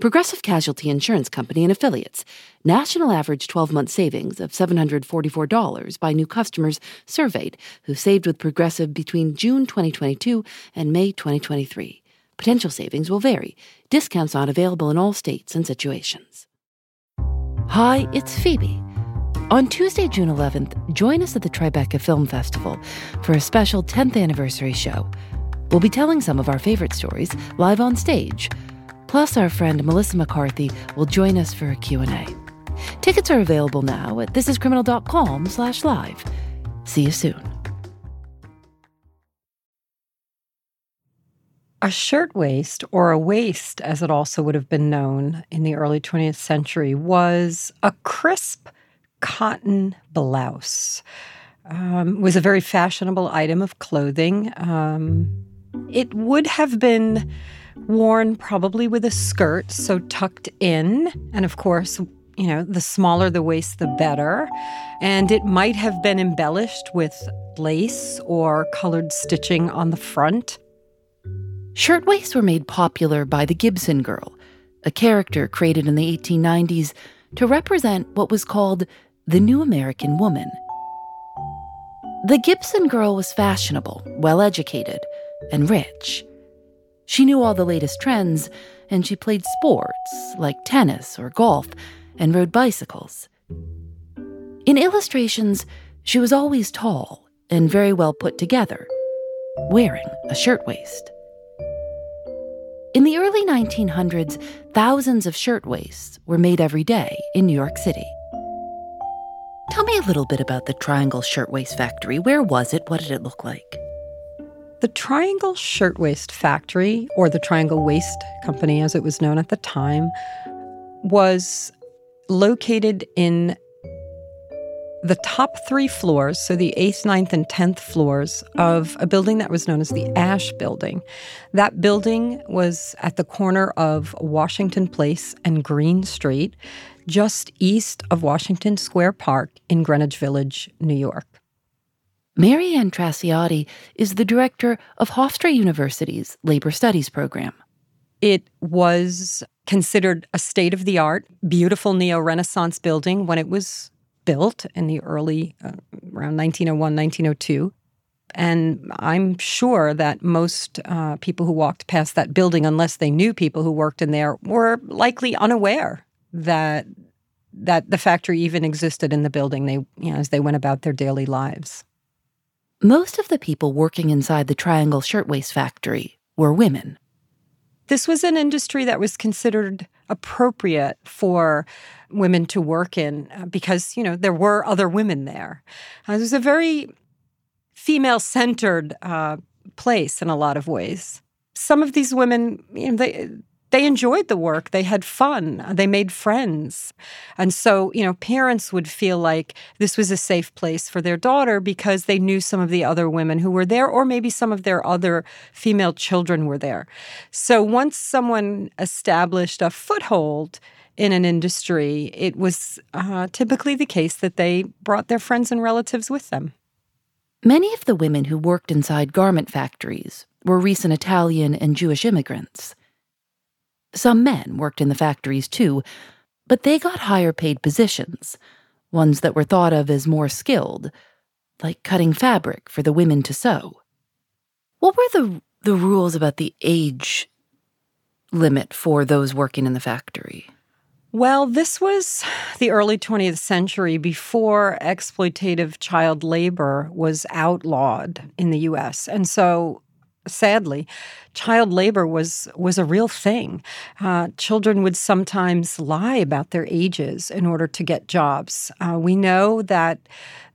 Progressive Casualty Insurance Company and Affiliates. National average 12 month savings of $744 by new customers surveyed who saved with Progressive between June 2022 and May 2023. Potential savings will vary. Discounts not available in all states and situations. Hi, it's Phoebe. On Tuesday, June 11th, join us at the Tribeca Film Festival for a special 10th anniversary show. We'll be telling some of our favorite stories live on stage. Plus, our friend Melissa McCarthy will join us for a Q&A. Tickets are available now at thisiscriminal.com slash live. See you soon. A shirtwaist, or a waist as it also would have been known in the early 20th century, was a crisp cotton blouse. Um, was a very fashionable item of clothing. Um, it would have been worn probably with a skirt, so tucked in. And of course, you know, the smaller the waist, the better. And it might have been embellished with lace or colored stitching on the front. Shirtwaists were made popular by the Gibson Girl, a character created in the 1890s to represent what was called the New American Woman. The Gibson Girl was fashionable, well educated, and rich. She knew all the latest trends, and she played sports like tennis or golf and rode bicycles. In illustrations, she was always tall and very well put together, wearing a shirtwaist. In the early 1900s, thousands of shirtwaists were made every day in New York City. Tell me a little bit about the Triangle Shirtwaist Factory. Where was it? What did it look like? The Triangle Shirtwaist Factory, or the Triangle Waist Company as it was known at the time, was located in the top three floors, so the eighth, ninth, and tenth floors of a building that was known as the Asch Building. That building was at the corner of Washington Place and Greene Street, just east of Washington Square Park in Greenwich Village, New York. Marianne Trasciatti is the director of Hofstra University's Labor Studies program. It was considered a state of the art, beautiful neo Renaissance building when it was built in the early, uh, around 1901, 1902. And I'm sure that most uh, people who walked past that building, unless they knew people who worked in there, were likely unaware that that the factory even existed in the building. They, you know, as they went about their daily lives. Most of the people working inside the Triangle Shirtwaist Factory were women. This was an industry that was considered appropriate for women to work in uh, because, you know, there were other women there. Uh, it was a very female centered uh, place in a lot of ways. Some of these women, you know, they, they enjoyed the work. They had fun. They made friends. And so, you know, parents would feel like this was a safe place for their daughter because they knew some of the other women who were there, or maybe some of their other female children were there. So once someone established a foothold in an industry, it was uh, typically the case that they brought their friends and relatives with them. Many of the women who worked inside garment factories were recent Italian and Jewish immigrants. Some men worked in the factories too, but they got higher paid positions, ones that were thought of as more skilled, like cutting fabric for the women to sew. What were the the rules about the age limit for those working in the factory? Well, this was the early 20th century before exploitative child labor was outlawed in the US. And so sadly, child labor was was a real thing. Uh, children would sometimes lie about their ages in order to get jobs. Uh, we know that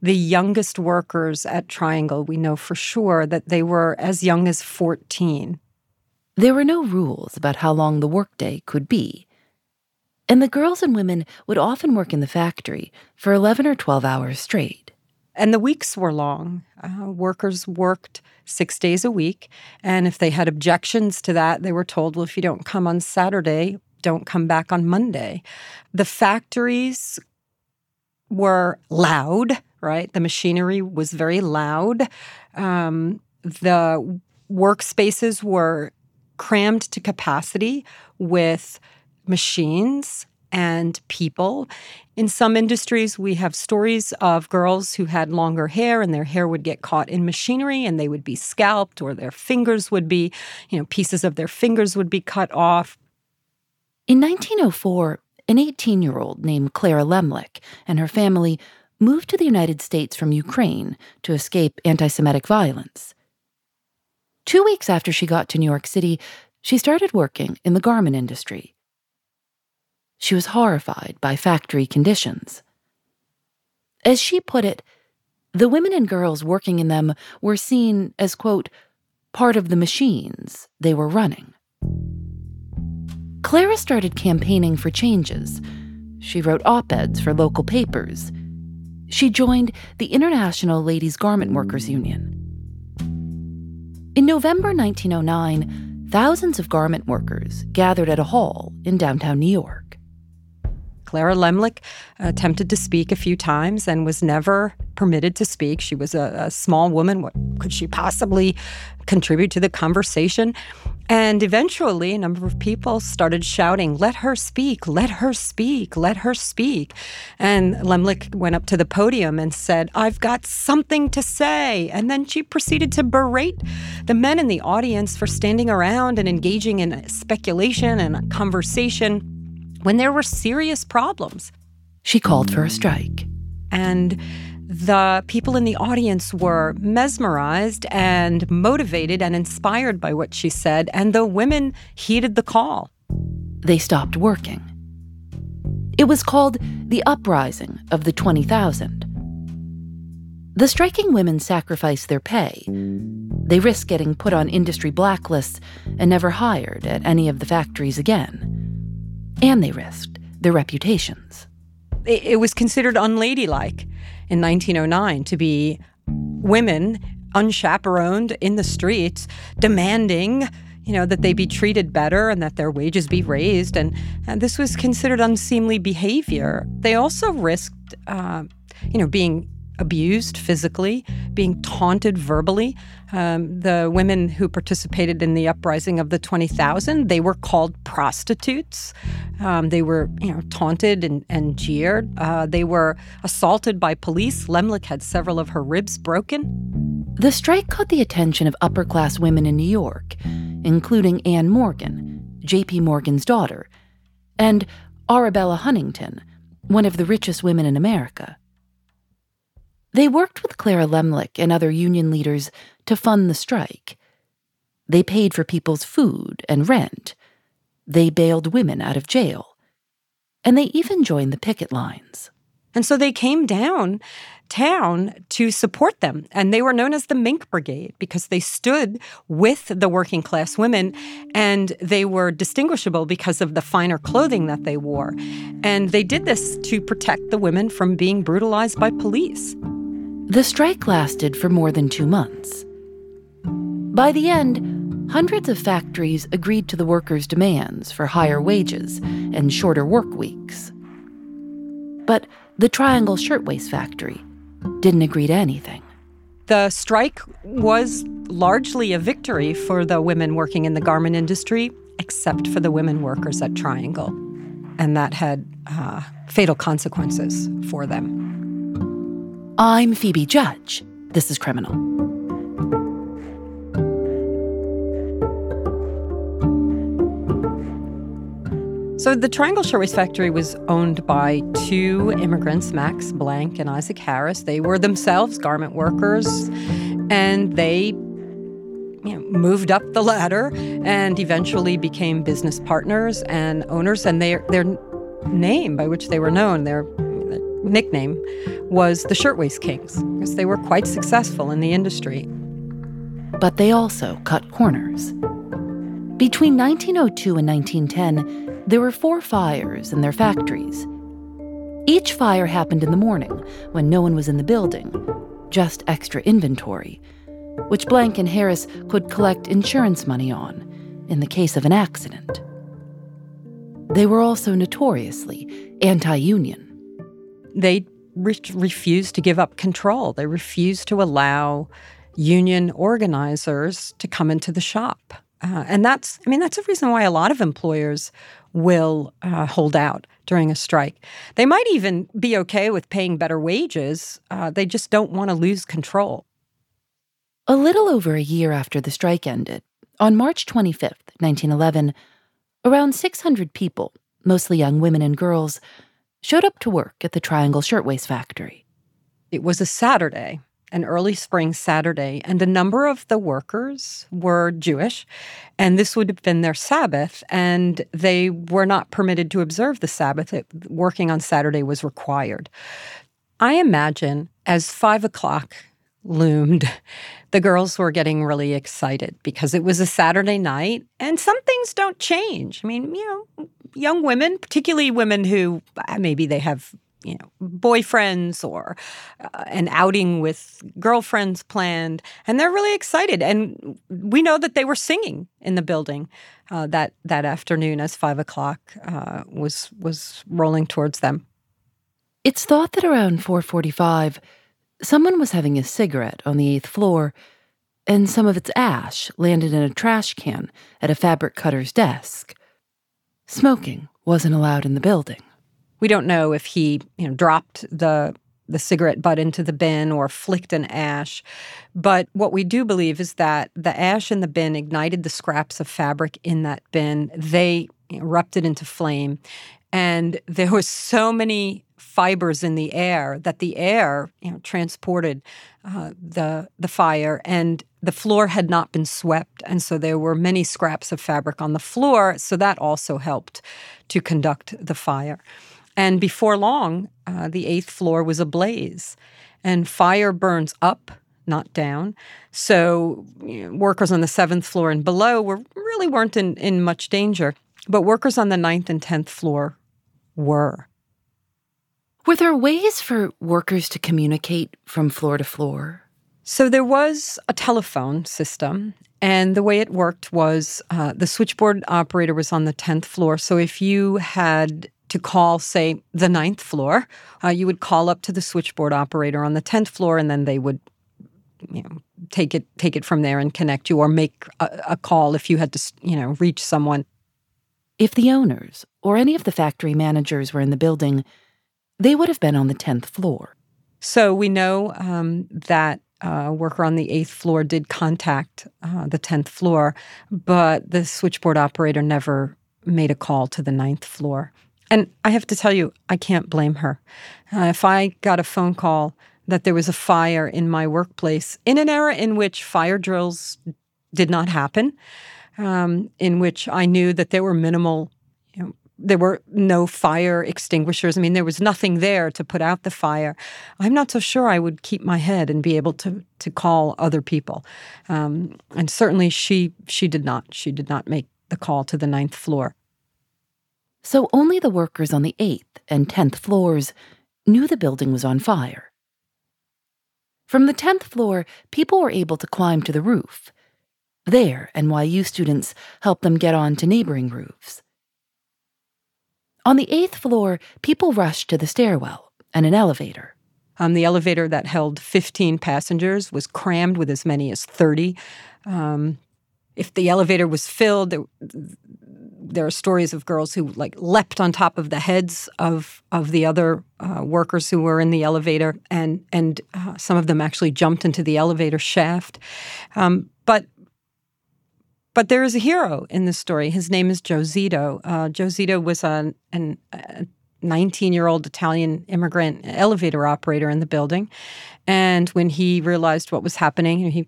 the youngest workers at Triangle, we know for sure that they were as young as 14. There were no rules about how long the workday could be. And the girls and women would often work in the factory for 11 or 12 hours straight. And the weeks were long. Uh, workers worked six days a week. And if they had objections to that, they were told, well, if you don't come on Saturday, don't come back on Monday. The factories were loud, right? The machinery was very loud. Um, the workspaces were crammed to capacity with machines and people. In some industries, we have stories of girls who had longer hair and their hair would get caught in machinery and they would be scalped or their fingers would be, you know, pieces of their fingers would be cut off. In 1904, an 18 year old named Clara Lemlich and her family moved to the United States from Ukraine to escape anti Semitic violence. Two weeks after she got to New York City, she started working in the garment industry. She was horrified by factory conditions. As she put it, the women and girls working in them were seen as, quote, part of the machines they were running. Clara started campaigning for changes. She wrote op eds for local papers. She joined the International Ladies Garment Workers Union. In November 1909, thousands of garment workers gathered at a hall in downtown New York. Clara Lemlich attempted to speak a few times and was never permitted to speak. She was a, a small woman. What could she possibly contribute to the conversation? And eventually, a number of people started shouting, Let her speak, let her speak, let her speak. And Lemlich went up to the podium and said, I've got something to say. And then she proceeded to berate the men in the audience for standing around and engaging in speculation and conversation when there were serious problems. She called for a strike. And the people in the audience were mesmerized and motivated and inspired by what she said, and the women heeded the call. They stopped working. It was called the Uprising of the 20,000. The striking women sacrificed their pay. They risked getting put on industry blacklists and never hired at any of the factories again and they risked their reputations. It was considered unladylike in 1909 to be women unchaperoned in the streets demanding you know that they be treated better and that their wages be raised and, and this was considered unseemly behavior they also risked uh, you know being abused physically, being taunted verbally. Um, the women who participated in the uprising of the 20,000, they were called prostitutes. Um, they were, you know, taunted and, and jeered. Uh, they were assaulted by police. Lemlich had several of her ribs broken. The strike caught the attention of upper class women in New York, including Anne Morgan, J.P. Morgan's daughter, and Arabella Huntington, one of the richest women in America. They worked with Clara Lemlich and other union leaders to fund the strike. They paid for people's food and rent. They bailed women out of jail. And they even joined the picket lines. And so they came down town to support them. And they were known as the Mink Brigade because they stood with the working class women and they were distinguishable because of the finer clothing that they wore. And they did this to protect the women from being brutalized by police. The strike lasted for more than two months. By the end, hundreds of factories agreed to the workers' demands for higher wages and shorter work weeks. But the Triangle Shirtwaist Factory didn't agree to anything. The strike was largely a victory for the women working in the garment industry, except for the women workers at Triangle. And that had uh, fatal consequences for them. I'm Phoebe Judge. This is Criminal. So the Triangle Shirtwaist Factory was owned by two immigrants, Max Blank and Isaac Harris. They were themselves garment workers, and they you know, moved up the ladder and eventually became business partners and owners. And their their name by which they were known, their nickname, was the Shirtwaist Kings because they were quite successful in the industry. But they also cut corners. Between 1902 and 1910, there were four fires in their factories. Each fire happened in the morning when no one was in the building, just extra inventory, which Blank and Harris could collect insurance money on in the case of an accident. They were also notoriously anti union. They re- to give up control, they refused to allow union organizers to come into the shop. Uh, and that's, I mean, that's a reason why a lot of employers will uh, hold out during a strike. They might even be okay with paying better wages. Uh, they just don't want to lose control. A little over a year after the strike ended, on March 25th, 1911, around 600 people, mostly young women and girls, showed up to work at the Triangle Shirtwaist Factory. It was a Saturday, an early spring Saturday, and a number of the workers were Jewish, and this would have been their Sabbath, and they were not permitted to observe the Sabbath. It, working on Saturday was required. I imagine as five o'clock loomed, the girls were getting really excited because it was a Saturday night, and some things don't change. I mean, you know, young women, particularly women who uh, maybe they have you know boyfriends or uh, an outing with girlfriends planned and they're really excited. And we know that they were singing in the building uh, that that afternoon as five o'clock uh, was was rolling towards them. It's thought that around 445 someone was having a cigarette on the eighth floor and some of its ash landed in a trash can at a fabric cutter's desk smoking wasn't allowed in the building we don't know if he, you know, dropped the the cigarette butt into the bin or flicked an ash. But what we do believe is that the ash in the bin ignited the scraps of fabric in that bin. They erupted into flame. And there was so many fibers in the air that the air you know, transported uh, the the fire, and the floor had not been swept, and so there were many scraps of fabric on the floor. So that also helped to conduct the fire. And before long, uh, the eighth floor was ablaze. And fire burns up, not down. So you know, workers on the seventh floor and below were really weren't in, in much danger. But workers on the ninth and tenth floor were. Were there ways for workers to communicate from floor to floor? So there was a telephone system, and the way it worked was uh, the switchboard operator was on the 10th floor. So if you had to call, say, the ninth floor, uh, you would call up to the switchboard operator on the 10th floor, and then they would you know, take it take it from there and connect you or make a, a call if you had to you know reach someone if the owners or any of the factory managers were in the building they would have been on the 10th floor so we know um, that uh, worker on the eighth floor did contact uh, the 10th floor, but the switchboard operator never made a call to the ninth floor. And I have to tell you, I can't blame her. Uh, if I got a phone call that there was a fire in my workplace in an era in which fire drills did not happen, um, in which I knew that there were minimal, there were no fire extinguishers. I mean, there was nothing there to put out the fire. I'm not so sure I would keep my head and be able to to call other people. Um, and certainly, she she did not. She did not make the call to the ninth floor so only the workers on the 8th and 10th floors knew the building was on fire. From the 10th floor, people were able to climb to the roof. There, NYU students helped them get on to neighboring roofs. On the 8th floor, people rushed to the stairwell and an elevator. Um, the elevator that held 15 passengers was crammed with as many as 30. Um, if the elevator was filled, there, there are stories of girls who like leapt on top of the heads of of the other uh, workers who were in the elevator, and and uh, some of them actually jumped into the elevator shaft. Um, but But there is a hero in this story. His name is Joe Zito. Uh, Joe Zito was a, an, a 19 year old Italian immigrant elevator operator in the building. And when he realized what was happening, he,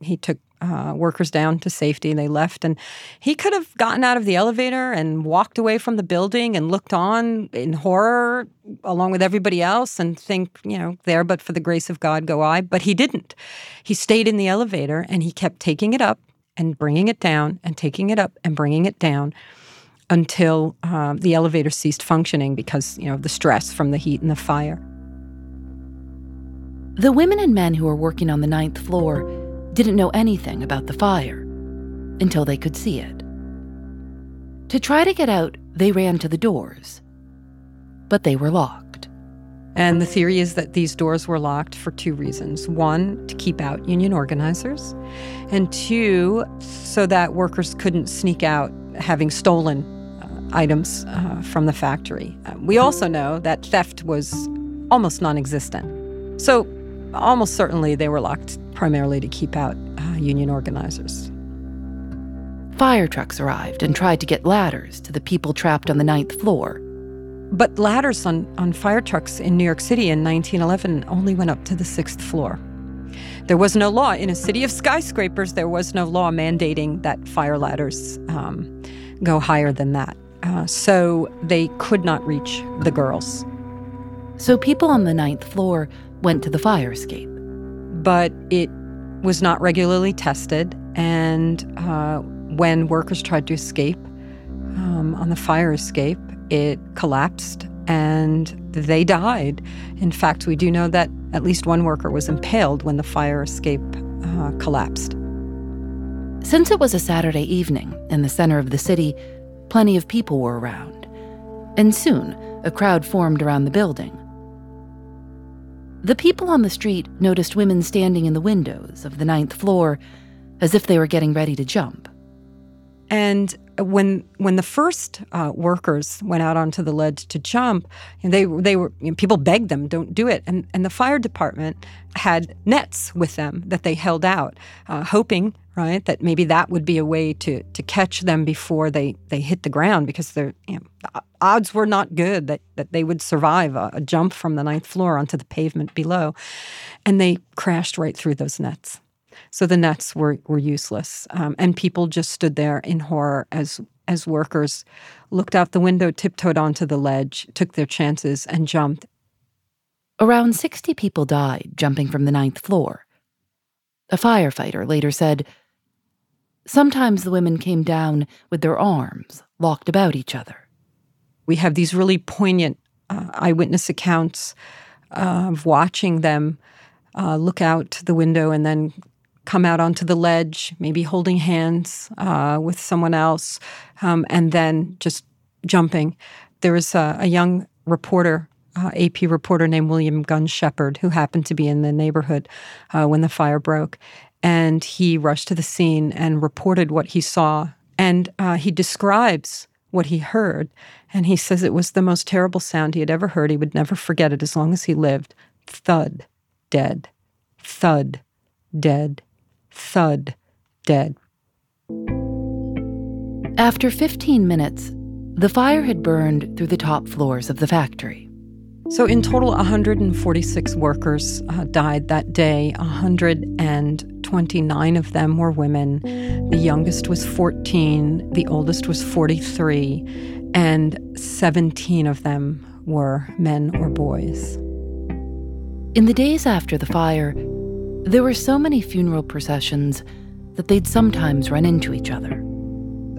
he took uh, workers down to safety and they left. And he could have gotten out of the elevator and walked away from the building and looked on in horror along with everybody else and think, you know, there, but for the grace of God go I. But he didn't. He stayed in the elevator and he kept taking it up and bringing it down and taking it up and bringing it down until um, the elevator ceased functioning because, you know, the stress from the heat and the fire. The women and men who were working on the ninth floor didn't know anything about the fire until they could see it. To try to get out, they ran to the doors, but they were locked. And the theory is that these doors were locked for two reasons. One, to keep out union organizers, and two, so that workers couldn't sneak out having stolen items uh, from the factory. Uh, we also know that theft was almost non existent. So, almost certainly, they were locked primarily to keep out uh, union organizers. Fire trucks arrived and tried to get ladders to the people trapped on the ninth floor. But ladders on, on fire trucks in New York City in 1911 only went up to the sixth floor. There was no law. In a city of skyscrapers, there was no law mandating that fire ladders um, go higher than that. Uh, so they could not reach the girls. So people on the ninth floor went to the fire escape. But it was not regularly tested, and uh, when workers tried to escape um, on the fire escape, it collapsed and they died. In fact, we do know that at least one worker was impaled when the fire escape uh, collapsed. Since it was a Saturday evening in the center of the city, Plenty of people were around, and soon a crowd formed around the building. The people on the street noticed women standing in the windows of the ninth floor as if they were getting ready to jump. And when when the first uh, workers went out onto the ledge to jump, they they were you know, people begged them don't do it, and and the fire department had nets with them that they held out, uh, hoping right that maybe that would be a way to to catch them before they they hit the ground because the you know, odds were not good that that they would survive a, a jump from the ninth floor onto the pavement below, and they crashed right through those nets. So the nets were, were useless. Um, and people just stood there in horror as, as workers looked out the window, tiptoed onto the ledge, took their chances, and jumped. Around 60 people died jumping from the ninth floor. A firefighter later said, Sometimes the women came down with their arms locked about each other. We have these really poignant uh, eyewitness accounts uh, of watching them uh, look out the window and then come out onto the ledge, maybe holding hands uh, with someone else, um, and then just jumping. There was a, a young reporter, uh, AP reporter named William Gunn Shepherd, who happened to be in the neighborhood uh, when the fire broke. And he rushed to the scene and reported what he saw. And uh, he describes what he heard. And he says it was the most terrible sound he had ever heard. He would never forget it as long as he lived. Thud, dead. Thud, dead thud, dead. After 15 minutes, the fire had burned through the top floors of the factory. So, in total, 146 workers uh, died that day. 129 of them were women. The youngest was 14, the oldest was 43, and 17 of them were men or boys. In the days after the fire, there were so many funeral processions that they'd sometimes run into each other.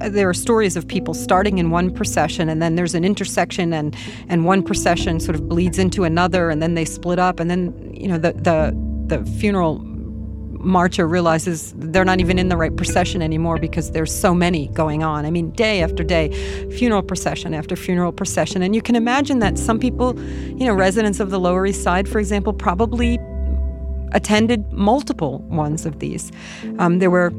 There are stories of people starting in one procession and then there's an intersection and, and one procession sort of bleeds into another and then they split up and then you know the, the, the funeral marcher realizes they're not even in the right procession anymore because there's so many going on. I mean, day after day, funeral procession after funeral procession. And you can imagine that some people, you know, residents of the Lower East Side, for example, probably attended multiple ones of these. Um, there were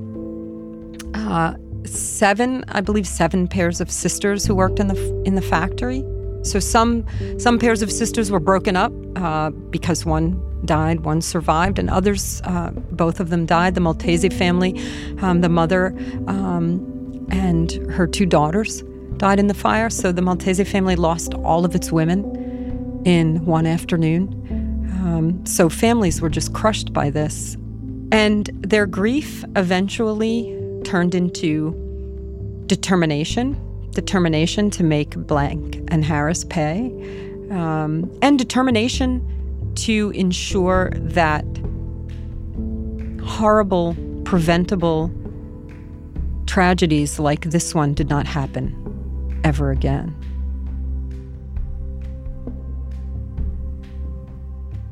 uh, seven, I believe, seven pairs of sisters who worked in the in the factory. So some some pairs of sisters were broken up uh, because one died, one survived, and others, uh, both of them died. The Maltese family, um, the mother um, and her two daughters died in the fire. So the Maltese family lost all of its women in one afternoon. Um, so families were just crushed by this. And their grief eventually turned into determination determination to make Blank and Harris pay, um, and determination to ensure that horrible, preventable tragedies like this one did not happen ever again.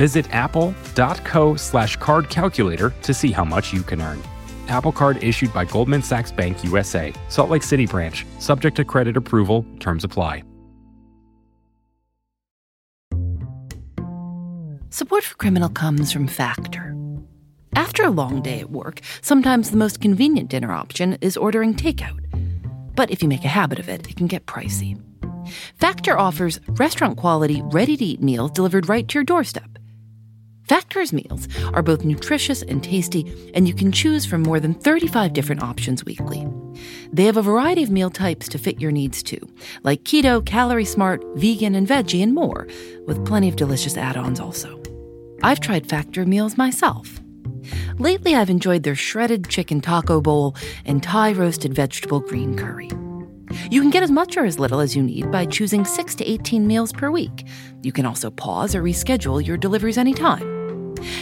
Visit apple.co slash card calculator to see how much you can earn. Apple Card issued by Goldman Sachs Bank USA, Salt Lake City branch, subject to credit approval, terms apply. Support for Criminal comes from Factor. After a long day at work, sometimes the most convenient dinner option is ordering takeout. But if you make a habit of it, it can get pricey. Factor offers restaurant quality, ready to eat meals delivered right to your doorstep. Factor's meals are both nutritious and tasty, and you can choose from more than 35 different options weekly. They have a variety of meal types to fit your needs too, like keto, calorie smart, vegan, and veggie, and more, with plenty of delicious add ons also. I've tried Factor meals myself. Lately, I've enjoyed their shredded chicken taco bowl and Thai roasted vegetable green curry. You can get as much or as little as you need by choosing 6 to 18 meals per week. You can also pause or reschedule your deliveries anytime.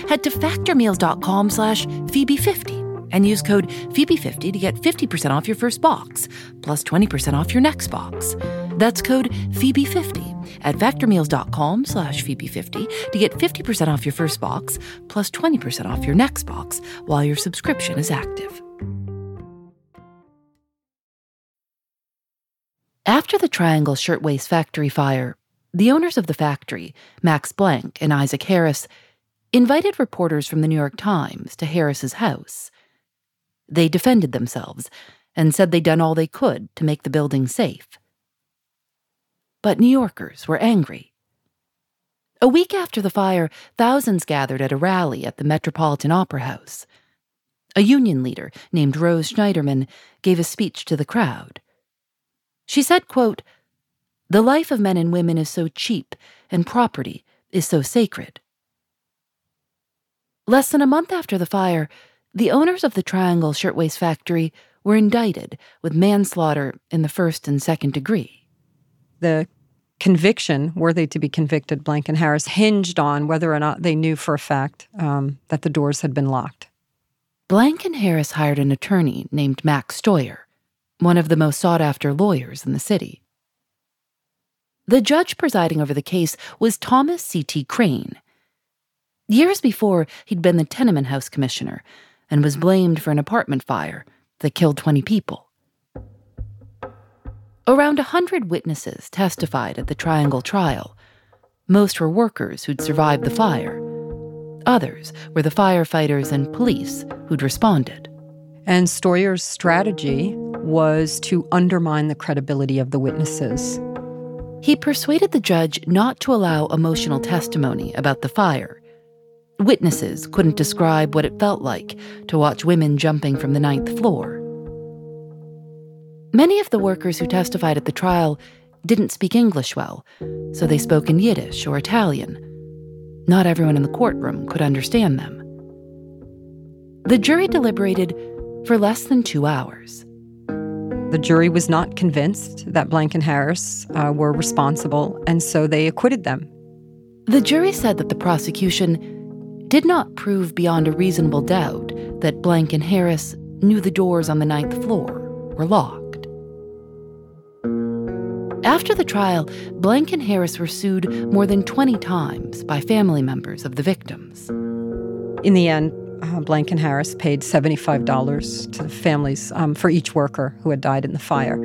Head to factormeals.com slash Phoebe50 and use code Phoebe50 to get 50% off your first box, plus 20% off your next box. That's code Phoebe50 at factormeals.com slash Phoebe50 to get 50% off your first box, plus 20% off your next box while your subscription is active. After the Triangle Shirtwaist Factory fire, the owners of the factory, Max Blank and Isaac Harris, invited reporters from the New York Times to Harris's house. They defended themselves and said they'd done all they could to make the building safe. But New Yorkers were angry. A week after the fire, thousands gathered at a rally at the Metropolitan Opera House. A union leader named Rose Schneiderman gave a speech to the crowd. She said, quote, The life of men and women is so cheap, and property is so sacred. Less than a month after the fire, the owners of the Triangle Shirtwaist Factory were indicted with manslaughter in the first and second degree the conviction, were they to be convicted, Blank and Harris, hinged on whether or not they knew for a fact um, that the doors had been locked. Blank and Harris hired an attorney named Max Steuer, one of the most sought after lawyers in the city. The judge presiding over the case was Thomas C.T. Crain. Years before, he'd been the tenement house commissioner and was hmm. blamed for an apartment fire that killed 20 people. Around a hundred witnesses testified at the Triangle trial. Most were workers who'd survived the fire. Others were the firefighters and police who'd responded. And Steuer's strategy was to undermine the credibility of the witnesses. He persuaded the judge not to allow emotional testimony about the fire. Witnesses couldn't describe what it felt like to watch women jumping from the ninth floor Many of the workers who testified at the trial didn't speak English well, so they spoke in Yiddish or Italian. Not everyone in the courtroom could understand them. The jury deliberated for less than two hours. The jury was not convinced that Blank and Harris uh, were responsible, and so they acquitted them. The jury said that the prosecution did not prove beyond a reasonable doubt that Blank and Harris knew the doors on the ninth floor were locked. After the trial, Blank and Harris were sued more than 20 times by family members of the victims. In the end, uh, and Harris paid $75 to the families um, for each worker who had died in the fire.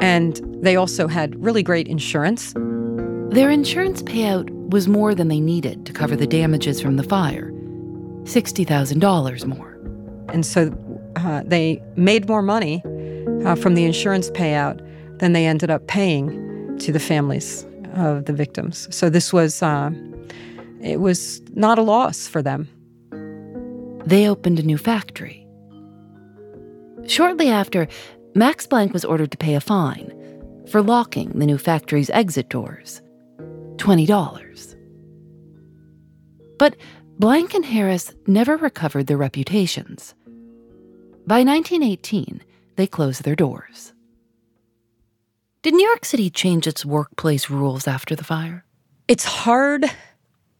And they also had really great insurance. Their insurance payout was more than they needed to cover the damages from the fire $60,000 more. And so uh, they made more money uh, from the insurance payout than they ended up paying to the families of the victims. So this was uh, it was not a loss for them. They opened a new factory. Shortly after, Max Blank was ordered to pay a fine for locking the new factory's exit doors $20. But Blank and Harris never recovered their reputations. By 1918, they closed their doors. Did New York City change its workplace rules after the fire? It's hard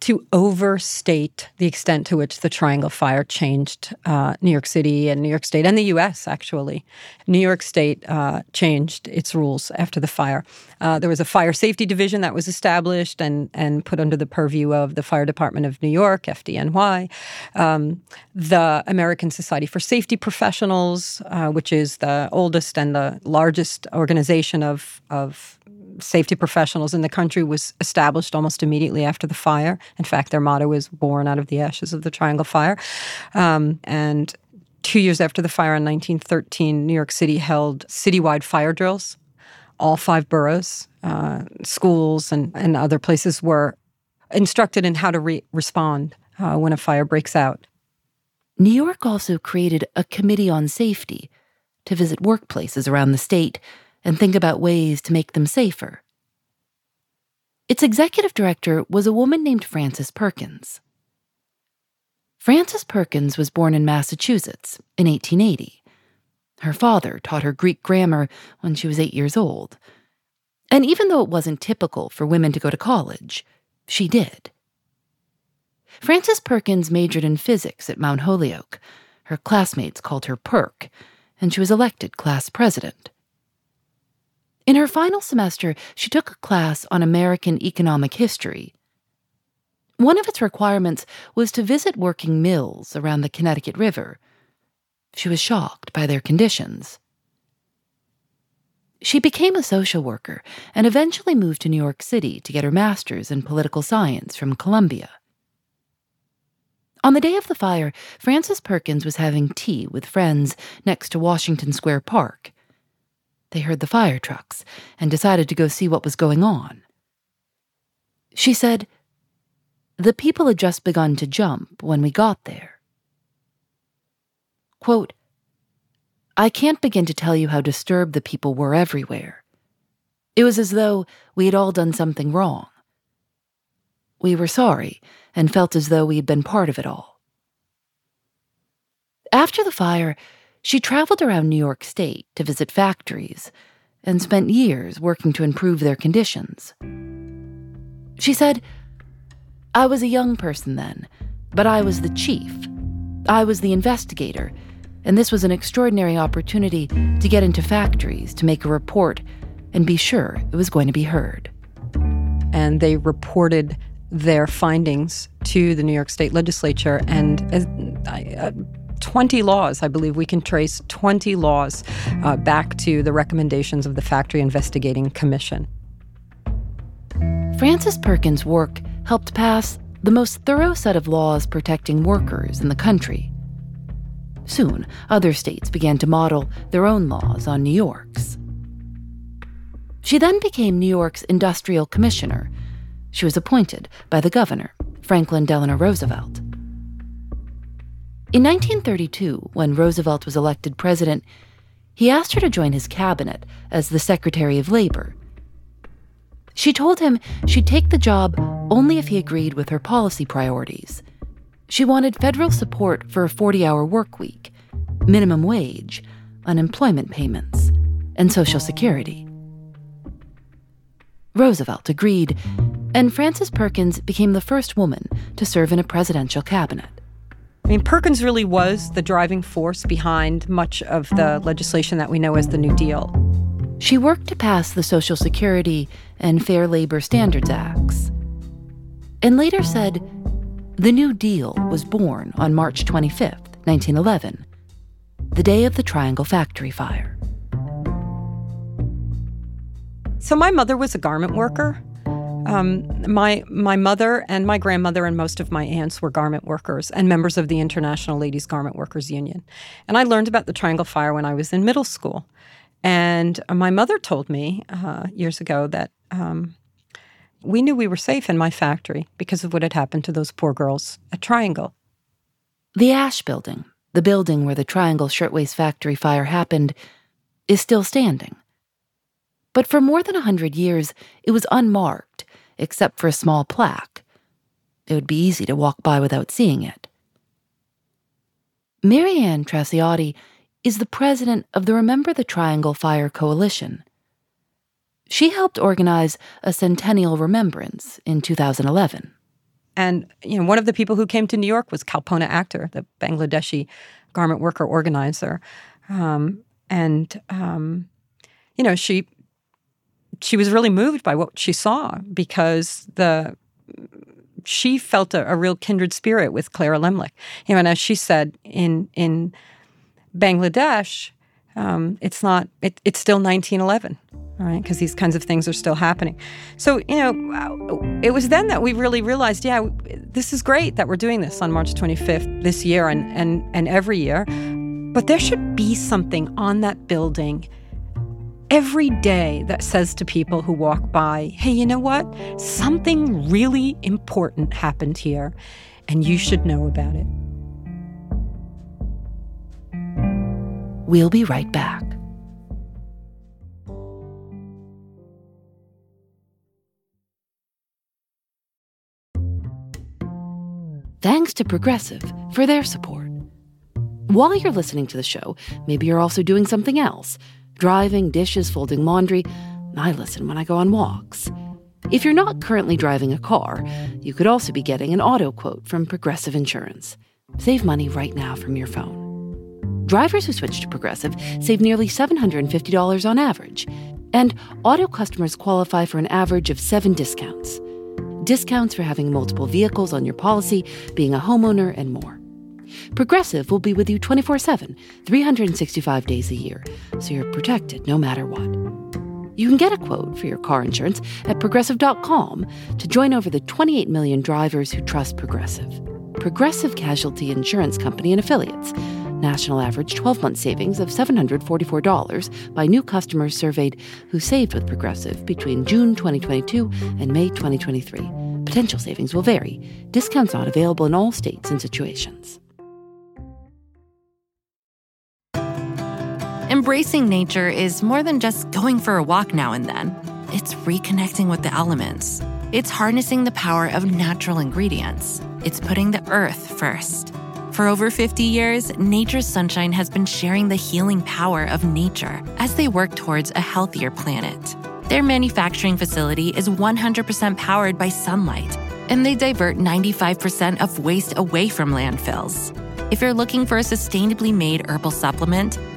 to overstate the extent to which the Triangle Fire changed uh, New York City and New York State and the U.S. Actually, New York State uh, changed its rules after the fire. Uh, there was a fire safety division that was established and and put under the purview of the Fire Department of New York, FDNY, um, the American Society for Safety Professionals, uh, which is the oldest and the largest organization of of safety professionals in the country was established almost immediately after the fire. In fact, their motto was born out of the ashes of the Triangle Fire. Um, and two years after the fire in 1913, New York City held citywide fire drills. All five boroughs, uh, schools, and, and other places were instructed in how to re- respond uh, when a fire breaks out. New York also created a committee on safety to visit workplaces around the state and think about ways to make them safer. Its executive director was a woman named Frances Perkins. Frances Perkins was born in Massachusetts in 1880. Her father taught her Greek grammar when she was eight years old. And even though it wasn't typical for women to go to college, she did. Frances Perkins majored in physics at Mount Holyoke. Her classmates called her Perk, and she was elected class president. In her final semester, she took a class on American economic history. One of its requirements was to visit working mills around the Connecticut River. She was shocked by their conditions. She became a social worker and eventually moved to New York City to get her master's in political science from Columbia. On the day of the fire, Frances Perkins was having tea with friends next to Washington Square Park. They heard the fire trucks and decided to go see what was going on. She said, The people had just begun to jump when we got there. Quote, I can't begin to tell you how disturbed the people were everywhere. It was as though we had all done something wrong. We were sorry and felt as though we had been part of it all. After the fire, she traveled around New York State to visit factories and spent years working to improve their conditions. She said, I was a young person then, but I was the chief. I was the investigator, and this was an extraordinary opportunity to get into factories to make a report and be sure it was going to be heard. And they reported their findings to the New York State legislature, and uh, 20 laws. I believe we can trace 20 laws uh, back to the recommendations of the Factory Investigating Commission. Frances Perkins' work helped pass the most thorough set of laws protecting workers in the country. Soon, other states began to model their own laws on New York's. She then became New York's industrial commissioner. She was appointed by the governor, Franklin Delano Roosevelt. In 1932, when Roosevelt was elected president, he asked her to join his cabinet as the Secretary of Labor. She told him she'd take the job only if he agreed with her policy priorities. She wanted federal support for a 40 hour work week, minimum wage, unemployment payments, and Social Security. Roosevelt agreed, and Frances Perkins became the first woman to serve in a presidential cabinet. I mean, Perkins really was the driving force behind much of the legislation that we know as the New Deal. She worked to pass the Social Security and Fair Labor Standards Acts, and later said, The New Deal was born on March 25, 1911, the day of the Triangle Factory fire. So, my mother was a garment worker. Um, my my mother and my grandmother and most of my aunts were garment workers and members of the International Ladies Garment Workers Union. And I learned about the Triangle Fire when I was in middle school. And my mother told me uh, years ago that um, we knew we were safe in my factory because of what had happened to those poor girls at Triangle. The Asch Building, the building where the Triangle Shirtwaist Factory fire happened, is still standing. But for more than a hundred years, it was unmarked except for a small plaque. It would be easy to walk by without seeing it. Marianne Trasciatti is the president of the Remember the Triangle Fire Coalition. She helped organize a centennial remembrance in 2011. And you know, one of the people who came to New York was Kalpona Akhter, the Bangladeshi garment worker organizer, um, and um, you know she she was really moved by what she saw because the she felt a, a real kindred spirit with Clara Lemlich. You know, and as she said in in Bangladesh, um, it's not it, it's still 1911 right because these kinds of things are still happening so you know it was then that we really realized yeah this is great that we're doing this on march 25th this year and and and every year but there should be something on that building every day that says to people who walk by, hey, you know what? Something really important happened here, and you should know about it. We'll be right back. Thanks to Progressive for their support. While you're listening to the show, maybe you're also doing something else driving, dishes, folding laundry. I listen when I go on walks. If you're not currently driving a car, you could also be getting an auto quote from Progressive Insurance. Save money right now from your phone. Drivers who switch to Progressive save nearly $750 on average, and auto customers qualify for an average of seven discounts. Discounts for having multiple vehicles on your policy, being a homeowner, and more. Progressive will be with you 24 7, 365 days a year, so you're protected no matter what. You can get a quote for your car insurance at progressive.com to join over the 28 million drivers who trust Progressive. Progressive Casualty Insurance Company and Affiliates. National average 12 month savings of $744 by new customers surveyed who saved with Progressive between June 2022 and May 2023. Potential savings will vary. Discounts not available in all states and situations. Embracing nature is more than just going for a walk now and then. It's reconnecting with the elements. It's harnessing the power of natural ingredients. It's putting the earth first. For over 50 years, Nature's Sunshine has been sharing the healing power of nature as they work towards a healthier planet. Their manufacturing facility is 100% powered by sunlight, and they divert 95% of waste away from landfills. If you're looking for a sustainably made herbal supplement,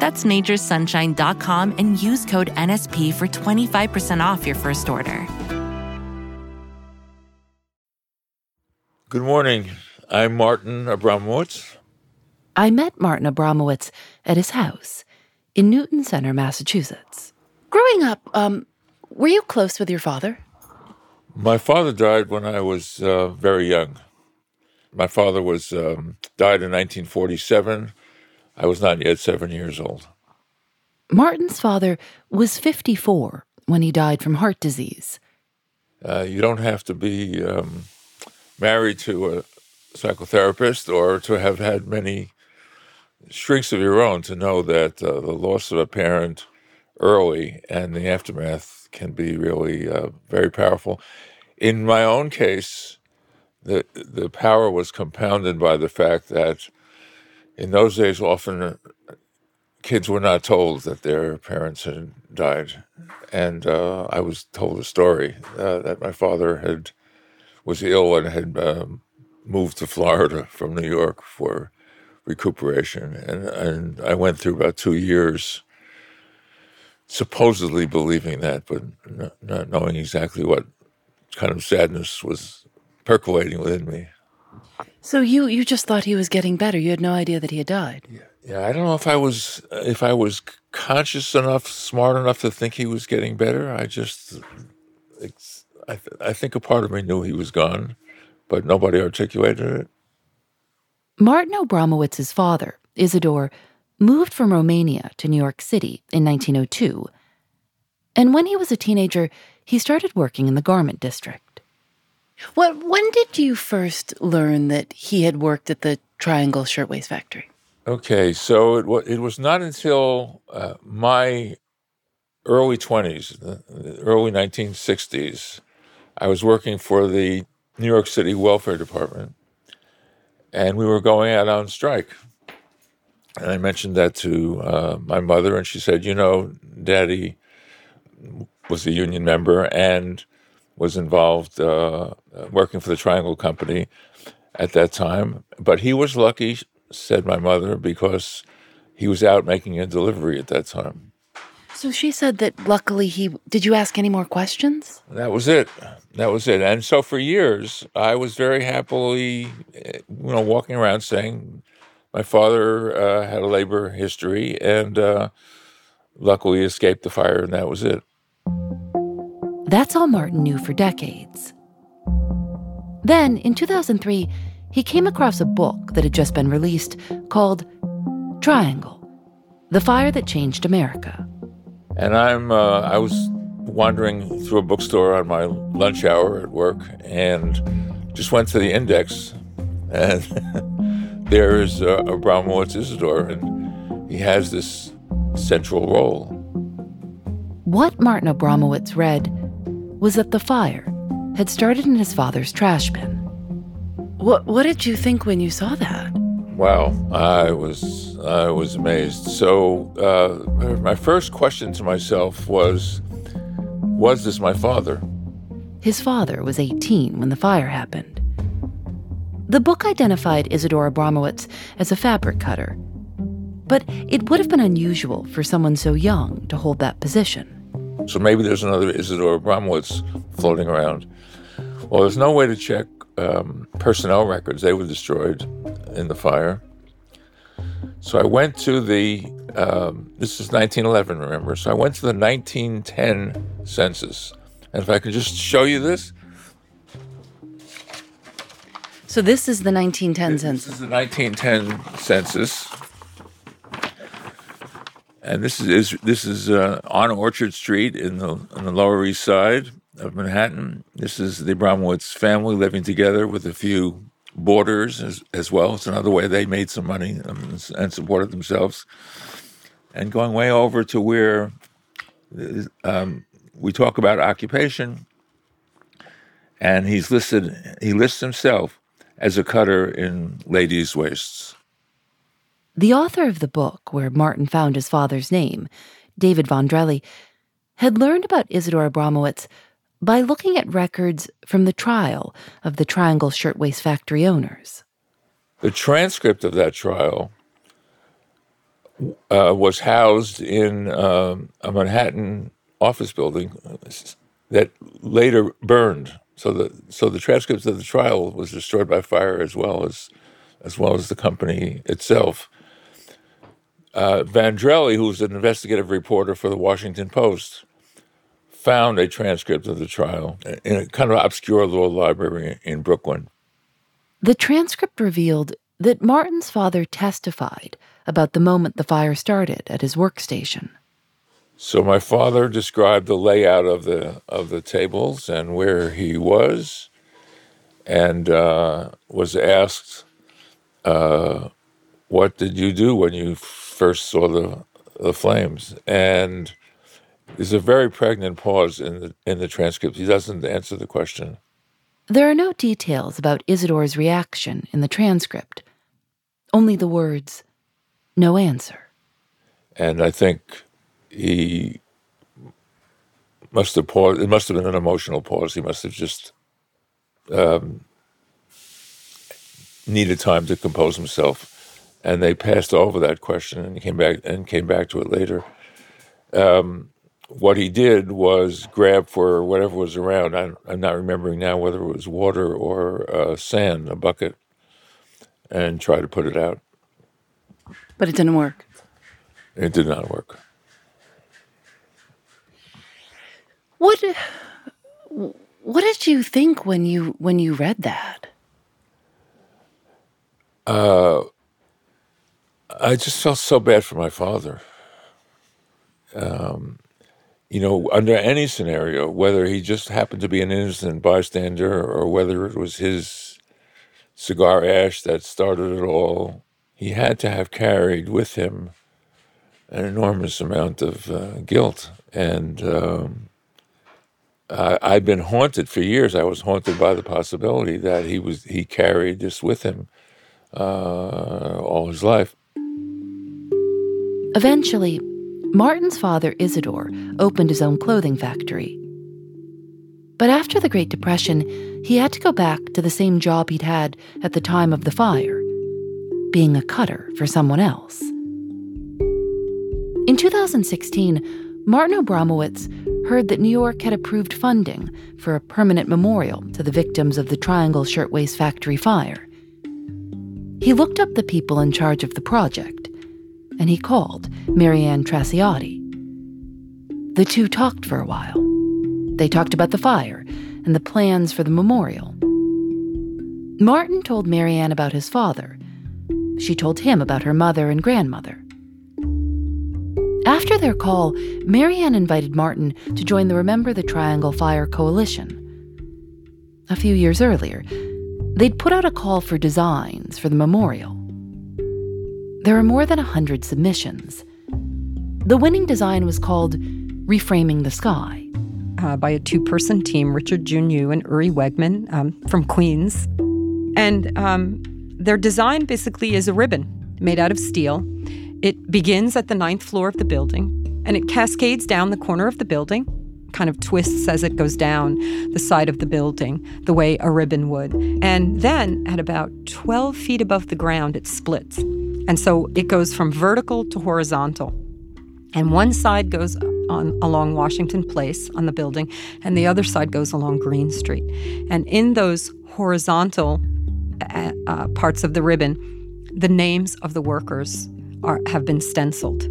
That's naturesunshine.com and use code NSP for 25% off your first order. Good morning. I'm Martin Abramowitz. I met Martin Abramowitz at his house in Newton Centre, Massachusetts. Growing up, um, were you close with your father? My father died when I was uh, very young. My father was um, died in 1947. I was not yet seven years old. Martin's father was 54 when he died from heart disease. Uh, you don't have to be um, married to a psychotherapist or to have had many shrinks of your own to know that uh, the loss of a parent early and the aftermath can be really uh, very powerful. In my own case, the the power was compounded by the fact that in those days often uh, kids were not told that their parents had died, and uh, I was told a story uh, that my father had was ill and had um, moved to Florida from New York for recuperation, and and I went through about two years supposedly believing that, but not, not knowing exactly what kind of sadness was percolating within me. So you you just thought he was getting better. You had no idea that he had died. Yeah, yeah. I don't know if I was if I was conscious enough, smart enough to think he was getting better. I just, I th- I think a part of me knew he was gone, but nobody articulated it. Martin Abramowitz's father, Isidore, moved from Romania to New York City in 1902. And when he was a teenager, he started working in the garment district. What, when did you first learn that he had worked at the Triangle Shirtwaist Factory? Okay, so it, w- it was not until uh, my early 20s, the early 1960s, I was working for the New York City Welfare Department, and we were going out on strike. And I mentioned that to uh, my mother, and she said, You know, Daddy was a union member and was involved uh, working for the Triangle Company at that time. But he was lucky, said my mother, because he was out making a delivery at that time. So she said that luckily he. Did you ask any more questions? That was it. That was it. And so for years, I was very happily, you know, walking around saying, my father uh, had a labor history and uh, luckily escaped the fire, and that was it. That's all Martin knew for decades. Then, in 2003, he came across a book that had just been released called Triangle The Fire That Changed America. And I'm, uh, I was wandering through a bookstore on my lunch hour at work and just went to the index and there's uh, Abramowitz Isidore, and he has this central role. What Martin Abramowitz read was that the fire had started in his father's trash bin. What What did you think when you saw that? Wow, I was I was amazed. So uh, my first question to myself was, was this my father? His father was 18 when the fire happened. The book identified Isidore Abramowitz as a fabric cutter, but it would have been unusual for someone so young to hold that position. So maybe there's another Isidore Abramowitz floating around. Well, there's no way to check um, personnel records. They were destroyed in the fire. So I went to the, um, this is 1911, remember? So I went to the 1910 census. And if I could just show you this, so this is the 1910 this census. This is the 1910 census, and this is this is uh, on Orchard Street in the the Lower East Side of Manhattan. This is the Abramowitz family living together with a few boarders as, as well. It's another way they made some money um, and supported themselves. And going way over to where um, we talk about occupation, and he's listed. He lists himself as a cutter in ladies' waists. The author of the book, where Martin found his father's name, David Von Drehle, had learned about Isidore Abramowitz by looking at records from the trial of the Triangle Shirtwaist Factory owners. The transcript of that trial uh, was housed in um, a Manhattan office building that later burned so the so the transcripts of the trial was destroyed by fire as well as as well as the company itself. Uh, Von Drehle, who's an investigative reporter for the Washington Post, found a transcript of the trial in a kind of obscure little library in Brooklyn. The transcript revealed that Martin's father testified about the moment the fire started at his workstation. So my father described the layout of the of the tables and where he was, and uh, was asked, uh, "What did you do when you first saw the the flames?" And there's a very pregnant pause in the in the transcript. He doesn't answer the question. There are no details about Isidore's reaction in the transcript, only the words, no answer. And I think he must have paused. It must have been an emotional pause. He must have just um, needed time to compose himself. And they passed over that question and came back and came back to it later. Um, what he did was grab for whatever was around. I, am not remembering now whether it was water or uh, sand, a bucket, and try to put it out. But it didn't work. It did not work. What What did you think when you when you read that? Uh, I just felt so bad for my father. Um, you know, under any scenario, whether he just happened to be an innocent bystander or whether it was his cigar ash that started it all, he had to have carried with him an enormous amount of uh, guilt. And um, I, I've been haunted for years. I was haunted by the possibility that he was he carried this with him uh, all his life. Eventually, Martin's father, Isidore, opened his own clothing factory. But after the Great Depression, he had to go back to the same job he'd had at the time of the fire being a cutter for someone else. In 2016, Martin Abramowitz heard that New York had approved funding for a permanent memorial to the victims of the Triangle Shirtwaist Factory fire. He looked up the people in charge of the project and he called Marianne Trasciatti. The two talked for a while. They talked about the fire and the plans for the memorial. Martin told Marianne about his father. She told him about her mother and grandmother. After their call, Marianne invited Martin to join the Remember the Triangle Fire Coalition. A few years earlier, they'd put out a call for designs for the memorial. There are more than 100 submissions. The winning design was called Reframing the Sky. Uh, by a two person team, Richard Jun and Uri Wegman um, from Queens. And um, their design basically is a ribbon made out of steel. It begins at the ninth floor of the building and it cascades down the corner of the building, kind of twists as it goes down the side of the building, the way a ribbon would. And then at about 12 feet above the ground, it splits. And so it goes from vertical to horizontal. And one side goes on along Washington Place on the building, and the other side goes along Greene Street. And in those horizontal uh, uh, parts of the ribbon, the names of the workers are, have been stenciled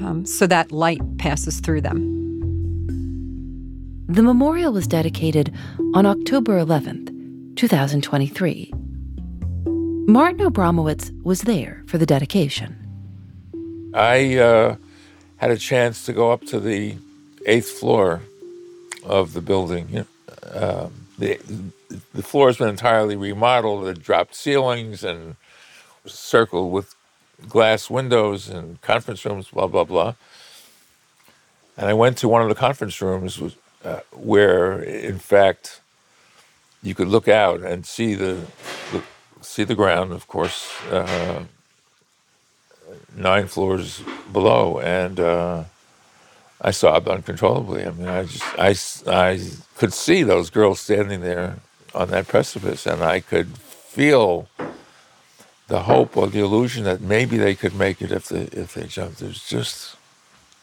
um, so that light passes through them. The memorial was dedicated on October 11th, 2023. Martin Abramowitz was there for the dedication. I uh, had a chance to go up to the eighth floor of the building. Um, the, the floor has been entirely remodeled. It dropped ceilings and circled with glass windows and conference rooms, blah, blah, blah. And I went to one of the conference rooms uh, where, in fact, you could look out and see the, the see the ground, of course, uh, nine floors below, and uh, I sobbed uncontrollably. I mean, I just, I, I could see those girls standing there on that precipice, and I could feel the hope or the illusion that maybe they could make it if they if they jumped. There's just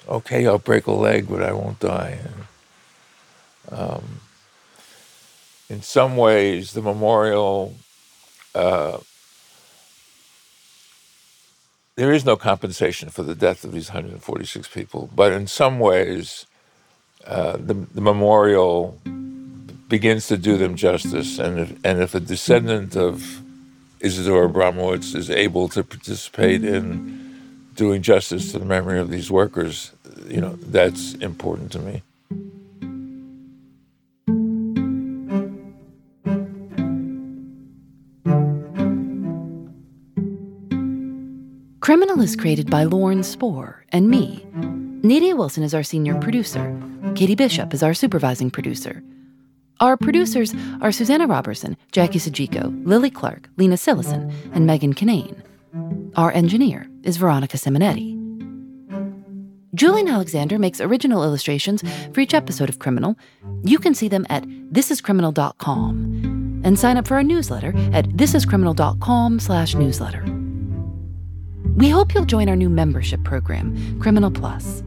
okay, I'll break a leg, but I won't die. And, um, in some ways, the memorial uh, there is no compensation for the death of these 146 people, but in some ways, uh, the, the, memorial begins to do them justice. And if, and if a descendant of Isidore Abramowitz is able to participate in doing justice to the memory of these workers, you know, that's important to me. Criminal is created by Lauren Spohr and me. Nadia Wilson is our senior producer. Katie Bishop is our supervising producer. Our producers are Susanna Robertson, Jackie Sojico, Lily Clark, Lena Sillison, and Megan Kinane. Our engineer is Veronica Simonetti. Julienne Alexander makes original illustrations for each episode of Criminal. You can see them at thisiscriminal.com and sign up for our newsletter at thisiscriminal.com slash newsletter. We hope you'll join our new membership program, Criminal Plus.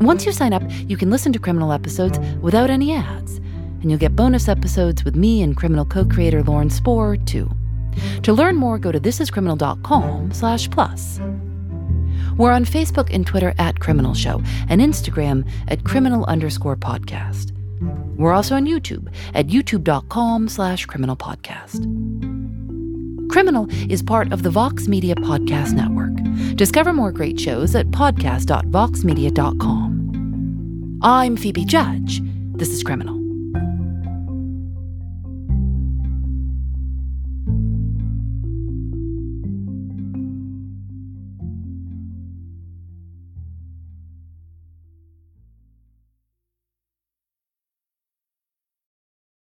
Once you sign up, you can listen to Criminal episodes without any ads, and you'll get bonus episodes with me and Criminal co-creator Lauren Spohr, too. To learn more, go to thisiscriminal.com slash plus. We're on Facebook and Twitter at Criminal Show and Instagram at criminal underscore podcast. We're also on YouTube at youtube.com slash criminal podcast. Criminal is part of the Vox Media Podcast Network. Discover more great shows at podcast.voxmedia.com. I'm Phoebe Judge. This is Criminal.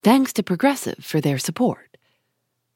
Thanks to Progressive for their support.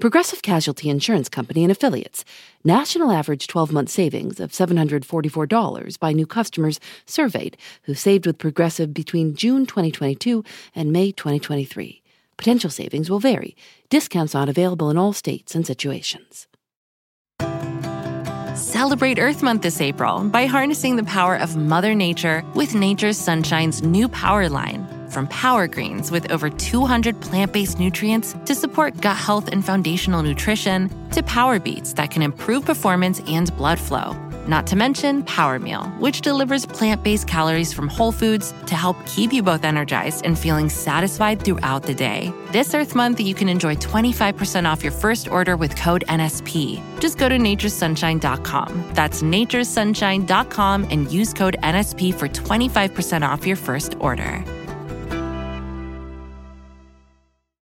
Progressive Casualty Insurance Company and Affiliates. National average 12 month savings of $744 by new customers surveyed who saved with Progressive between June 2022 and May 2023. Potential savings will vary. Discounts not available in all states and situations. Celebrate Earth Month this April by harnessing the power of Mother Nature with Nature's Sunshine's new power line from Power Greens with over 200 plant based nutrients to support gut health and foundational nutrition, to Power Beets that can improve performance and blood flow. Not to mention Power Meal, which delivers plant based calories from whole foods to help keep you both energized and feeling satisfied throughout the day. This Earth Month, you can enjoy 25% off your first order with code NSP. Just go to naturesunshine.com. That's naturesunshine.com and use code NSP for 25% off your first order.